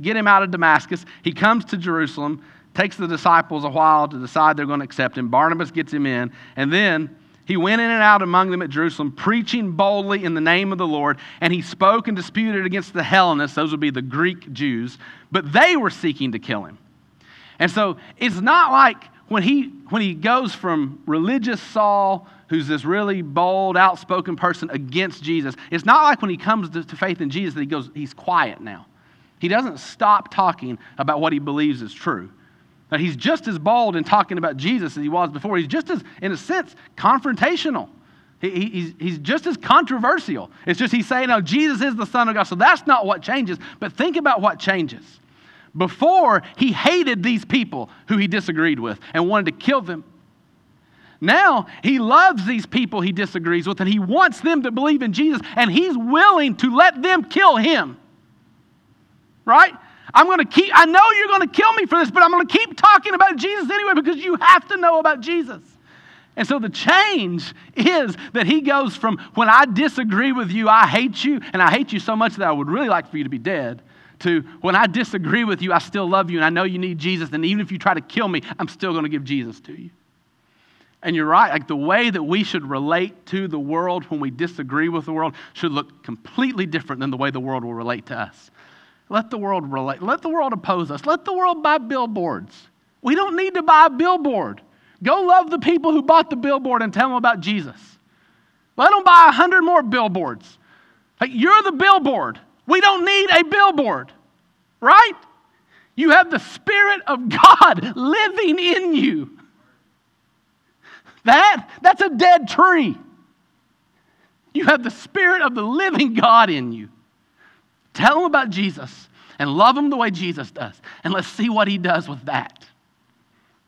get him out of Damascus. He comes to Jerusalem, takes the disciples a while to decide they're going to accept him. Barnabas gets him in, and then he went in and out among them at Jerusalem, preaching boldly in the name of the Lord, and he spoke and disputed against the Hellenists, those would be the Greek Jews, but they were seeking to kill him. And so it's not like when he, when he goes from religious Saul, who's this really bold, outspoken person against Jesus, it's not like when he comes to, to faith in Jesus that he goes, he's quiet now. He doesn't stop talking about what he believes is true. Now, he's just as bold in talking about Jesus as he was before. He's just as, in a sense, confrontational. He, he's, he's just as controversial. It's just he's saying, no, Jesus is the Son of God. So that's not what changes. But think about what changes. Before, he hated these people who he disagreed with and wanted to kill them. Now, he loves these people he disagrees with and he wants them to believe in Jesus and he's willing to let them kill him. Right? I'm going to keep, I know you're going to kill me for this, but I'm going to keep talking about Jesus anyway because you have to know about Jesus. And so the change is that he goes from when I disagree with you, I hate you, and I hate you so much that I would really like for you to be dead, to when I disagree with you, I still love you, and I know you need Jesus, and even if you try to kill me, I'm still going to give Jesus to you. And you're right, like the way that we should relate to the world when we disagree with the world should look completely different than the way the world will relate to us. Let the world relate. Let the world oppose us. Let the world buy billboards. We don't need to buy a billboard. Go love the people who bought the billboard and tell them about Jesus. Let them buy a hundred more billboards. You're the billboard. We don't need a billboard, right? You have the Spirit of God living in you. That, that's a dead tree. You have the Spirit of the living God in you. Tell them about Jesus and love them the way Jesus does. And let's see what he does with that.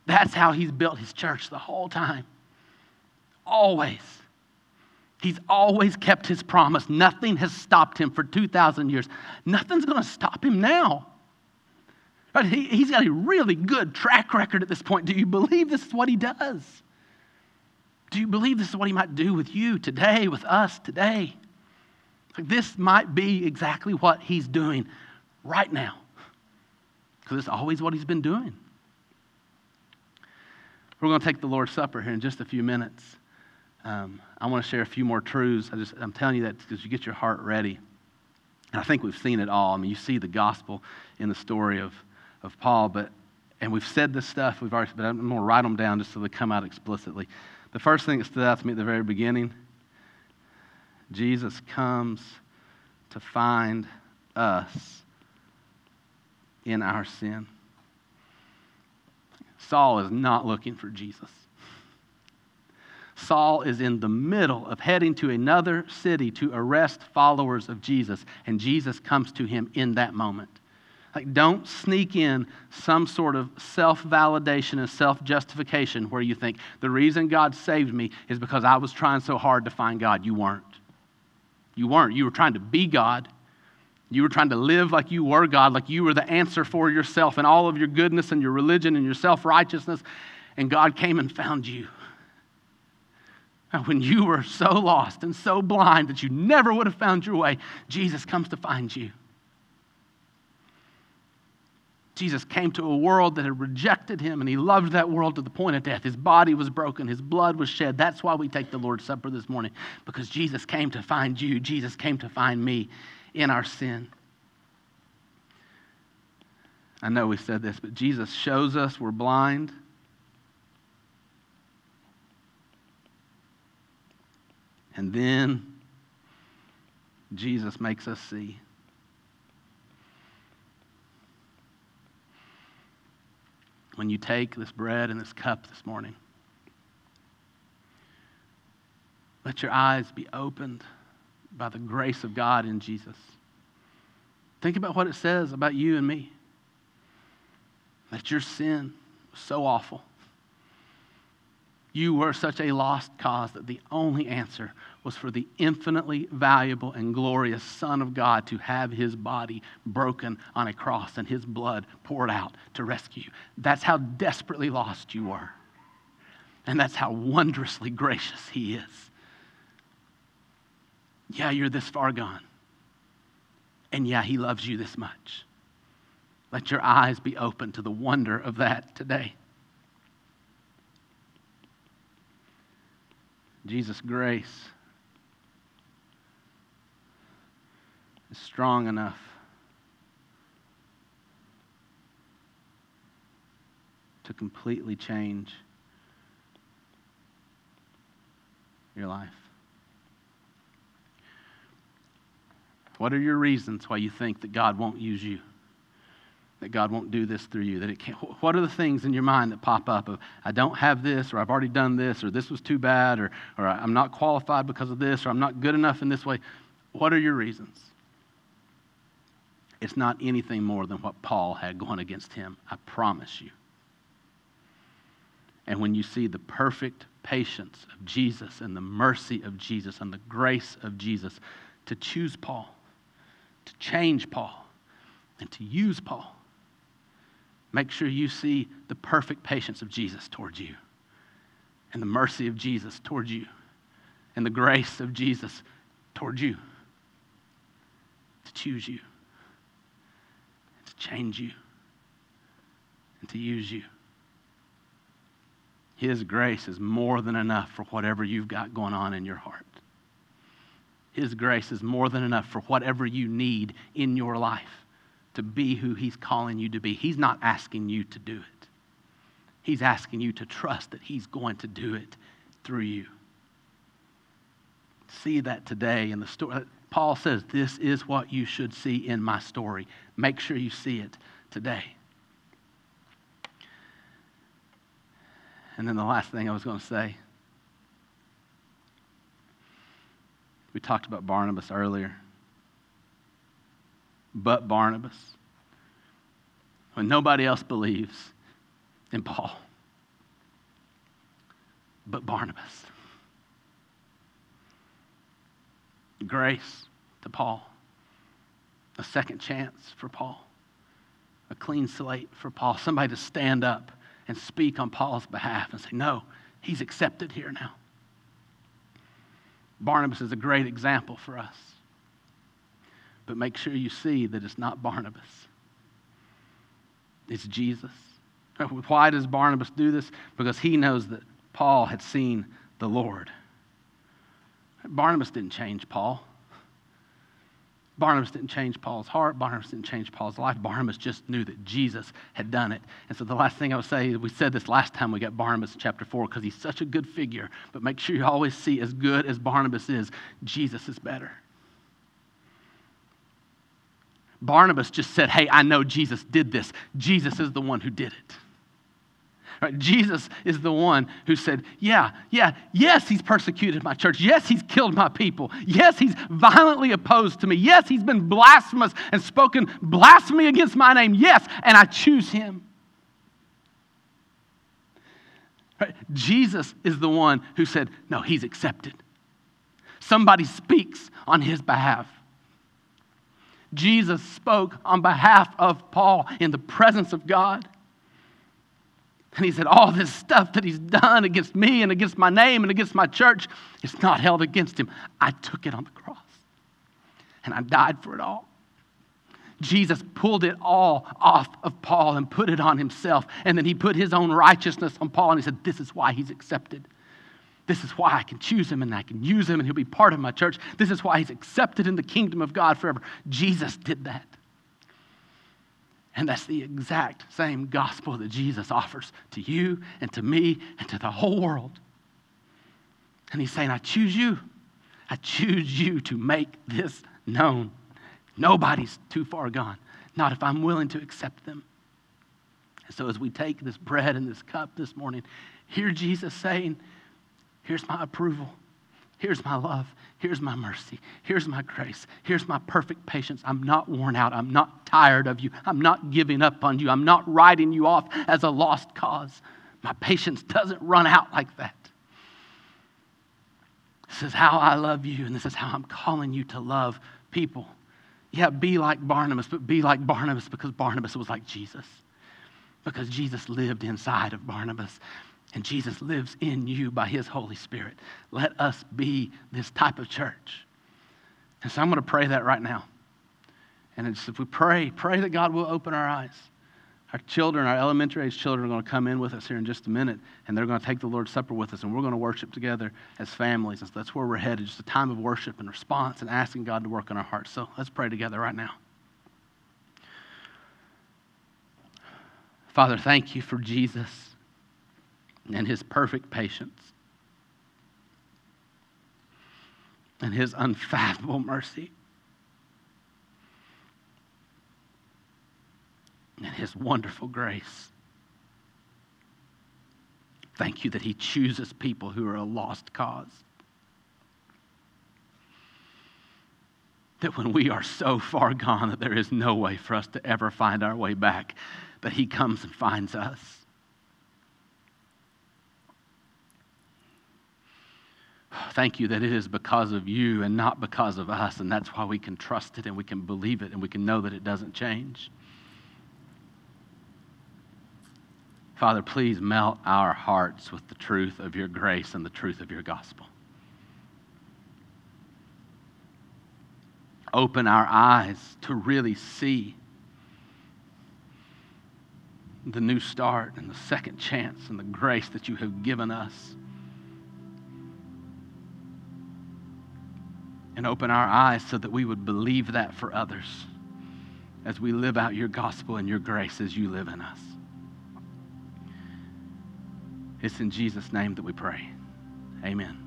That's how he's built his church the whole time. Always. He's always kept his promise. Nothing has stopped him for 2,000 years. Nothing's going to stop him now. But he, he's got a really good track record at this point. Do you believe this is what he does? Do you believe this is what he might do with you today, with us today? This might be exactly what he's doing right now. Because it's always what he's been doing. We're going to take the Lord's Supper here in just a few minutes. Um, I want to share a few more truths. I just, I'm telling you that because you get your heart ready. And I think we've seen it all. I mean, you see the gospel in the story of, of Paul, but and we've said this stuff, we've already, but I'm going to write them down just so they come out explicitly. The first thing that stood out to me at the very beginning Jesus comes to find us in our sin. Saul is not looking for Jesus. Saul is in the middle of heading to another city to arrest followers of Jesus, and Jesus comes to him in that moment. Like, don't sneak in some sort of self validation and self justification where you think the reason God saved me is because I was trying so hard to find God. You weren't. You weren't. You were trying to be God. You were trying to live like you were God, like you were the answer for yourself and all of your goodness and your religion and your self righteousness. And God came and found you. And when you were so lost and so blind that you never would have found your way, Jesus comes to find you. Jesus came to a world that had rejected him, and he loved that world to the point of death. His body was broken, his blood was shed. That's why we take the Lord's Supper this morning, because Jesus came to find you, Jesus came to find me in our sin. I know we said this, but Jesus shows us we're blind. And then Jesus makes us see. When you take this bread and this cup this morning. Let your eyes be opened by the grace of God in Jesus. Think about what it says about you and me. That your sin was so awful. You were such a lost cause that the only answer was for the infinitely valuable and glorious Son of God to have his body broken on a cross and his blood poured out to rescue you. That's how desperately lost you were. And that's how wondrously gracious he is. Yeah, you're this far gone. And yeah, he loves you this much. Let your eyes be open to the wonder of that today. Jesus' grace strong enough to completely change your life. What are your reasons why you think that God won't use you? That God won't do this through you? That it can't, what are the things in your mind that pop up of, I don't have this, or I've already done this, or this was too bad, or, or I'm not qualified because of this, or I'm not good enough in this way? What are your reasons? It's not anything more than what Paul had going against him. I promise you. And when you see the perfect patience of Jesus and the mercy of Jesus and the grace of Jesus to choose Paul, to change Paul, and to use Paul, make sure you see the perfect patience of Jesus towards you, and the mercy of Jesus towards you, and the grace of Jesus towards you to choose you change you and to use you. His grace is more than enough for whatever you've got going on in your heart. His grace is more than enough for whatever you need in your life to be who He's calling you to be. He's not asking you to do it, He's asking you to trust that He's going to do it through you. See that today in the story. Paul says, This is what you should see in my story. Make sure you see it today. And then the last thing I was going to say we talked about Barnabas earlier. But Barnabas, when nobody else believes in Paul, but Barnabas. Grace to Paul, a second chance for Paul, a clean slate for Paul, somebody to stand up and speak on Paul's behalf and say, No, he's accepted here now. Barnabas is a great example for us. But make sure you see that it's not Barnabas, it's Jesus. Why does Barnabas do this? Because he knows that Paul had seen the Lord. Barnabas didn't change Paul. Barnabas didn't change Paul's heart. Barnabas didn't change Paul's life. Barnabas just knew that Jesus had done it. And so the last thing I would say, we said this last time we got Barnabas in chapter 4 because he's such a good figure. But make sure you always see, as good as Barnabas is, Jesus is better. Barnabas just said, Hey, I know Jesus did this. Jesus is the one who did it. Right? Jesus is the one who said, Yeah, yeah, yes, he's persecuted my church. Yes, he's killed my people. Yes, he's violently opposed to me. Yes, he's been blasphemous and spoken blasphemy against my name. Yes, and I choose him. Right? Jesus is the one who said, No, he's accepted. Somebody speaks on his behalf. Jesus spoke on behalf of Paul in the presence of God. And he said, All this stuff that he's done against me and against my name and against my church is not held against him. I took it on the cross and I died for it all. Jesus pulled it all off of Paul and put it on himself. And then he put his own righteousness on Paul and he said, This is why he's accepted. This is why I can choose him and I can use him and he'll be part of my church. This is why he's accepted in the kingdom of God forever. Jesus did that. And that's the exact same gospel that Jesus offers to you and to me and to the whole world. And he's saying, I choose you. I choose you to make this known. Nobody's too far gone, not if I'm willing to accept them. And so, as we take this bread and this cup this morning, hear Jesus saying, Here's my approval. Here's my love. Here's my mercy. Here's my grace. Here's my perfect patience. I'm not worn out. I'm not tired of you. I'm not giving up on you. I'm not writing you off as a lost cause. My patience doesn't run out like that. This is how I love you, and this is how I'm calling you to love people. Yeah, be like Barnabas, but be like Barnabas because Barnabas was like Jesus. Because Jesus lived inside of Barnabas. And Jesus lives in you by his Holy Spirit. Let us be this type of church. And so I'm going to pray that right now. And if we pray, pray that God will open our eyes. Our children, our elementary age children, are going to come in with us here in just a minute, and they're going to take the Lord's Supper with us, and we're going to worship together as families. And so that's where we're headed, just a time of worship and response and asking God to work in our hearts. So let's pray together right now. Father, thank you for Jesus and his perfect patience and his unfathomable mercy and his wonderful grace. Thank you that he chooses people who are a lost cause. That when we are so far gone that there is no way for us to ever find our way back, that he comes and finds us. Thank you that it is because of you and not because of us, and that's why we can trust it and we can believe it and we can know that it doesn't change. Father, please melt our hearts with the truth of your grace and the truth of your gospel. Open our eyes to really see the new start and the second chance and the grace that you have given us. And open our eyes so that we would believe that for others as we live out your gospel and your grace as you live in us. It's in Jesus' name that we pray. Amen.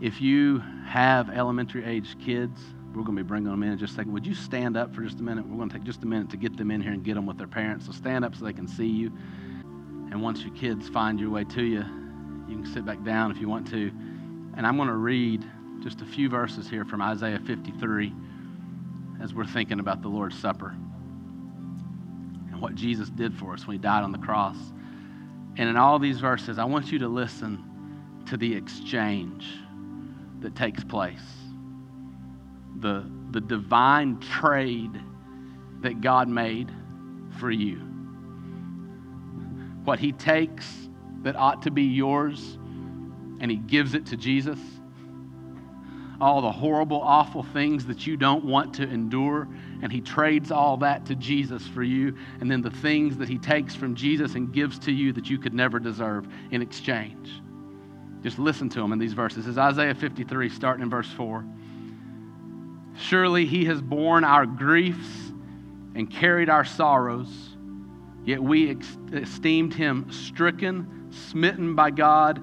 If you have elementary age kids, we're going to be bringing them in in just a second. Would you stand up for just a minute? We're going to take just a minute to get them in here and get them with their parents. So stand up so they can see you. And once your kids find your way to you, you can sit back down if you want to. And I'm going to read just a few verses here from Isaiah 53 as we're thinking about the Lord's Supper and what Jesus did for us when he died on the cross. And in all these verses, I want you to listen to the exchange that takes place, the, the divine trade that God made for you. What he takes that ought to be yours and he gives it to Jesus. All the horrible, awful things that you don't want to endure, and he trades all that to Jesus for you. And then the things that he takes from Jesus and gives to you that you could never deserve in exchange. Just listen to him in these verses. It's Isaiah 53, starting in verse 4. Surely he has borne our griefs and carried our sorrows, yet we esteemed him stricken, smitten by God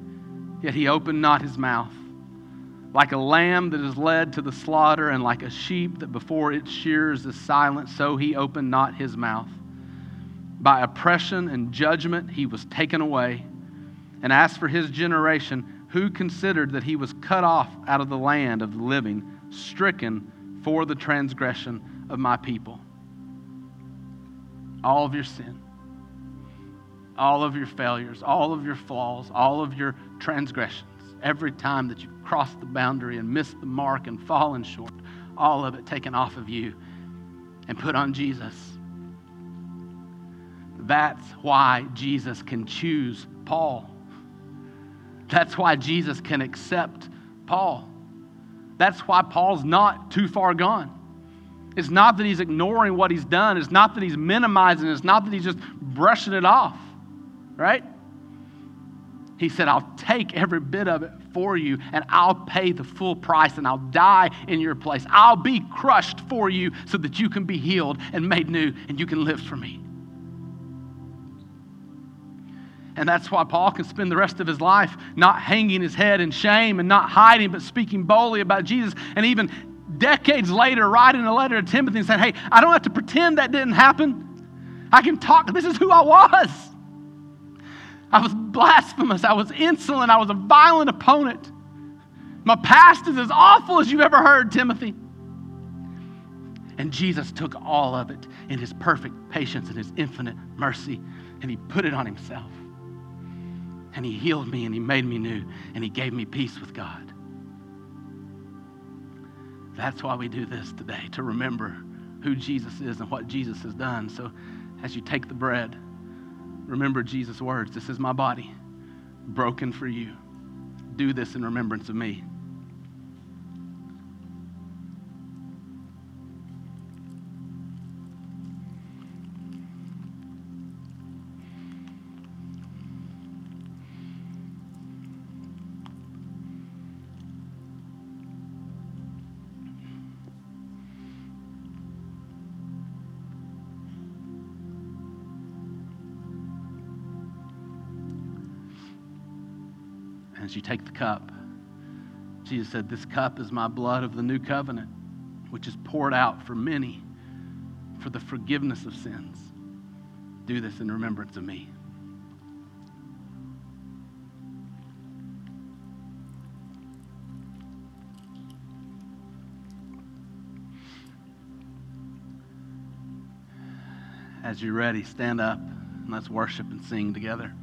yet he opened not his mouth. Like a lamb that is led to the slaughter, and like a sheep that before its shears is silent, so he opened not his mouth. By oppression and judgment he was taken away. And as for his generation, who considered that he was cut off out of the land of the living, stricken for the transgression of my people? All of your sin all of your failures, all of your flaws, all of your transgressions, every time that you've crossed the boundary and missed the mark and fallen short, all of it taken off of you and put on Jesus. That's why Jesus can choose Paul. That's why Jesus can accept Paul. That's why Paul's not too far gone. It's not that he's ignoring what he's done. It's not that he's minimizing. It's not that he's just brushing it off right? He said, I'll take every bit of it for you and I'll pay the full price and I'll die in your place. I'll be crushed for you so that you can be healed and made new and you can live for me. And that's why Paul can spend the rest of his life not hanging his head in shame and not hiding, but speaking boldly about Jesus. And even decades later, writing a letter to Timothy and saying, Hey, I don't have to pretend that didn't happen. I can talk. This is who I was. I was blasphemous. I was insolent. I was a violent opponent. My past is as awful as you've ever heard, Timothy. And Jesus took all of it in his perfect patience and his infinite mercy, and he put it on himself. And he healed me, and he made me new, and he gave me peace with God. That's why we do this today, to remember who Jesus is and what Jesus has done. So as you take the bread, Remember Jesus' words This is my body, broken for you. Do this in remembrance of me. Take the cup, Jesus said, This cup is my blood of the new covenant, which is poured out for many for the forgiveness of sins. Do this in remembrance of me. As you're ready, stand up and let's worship and sing together.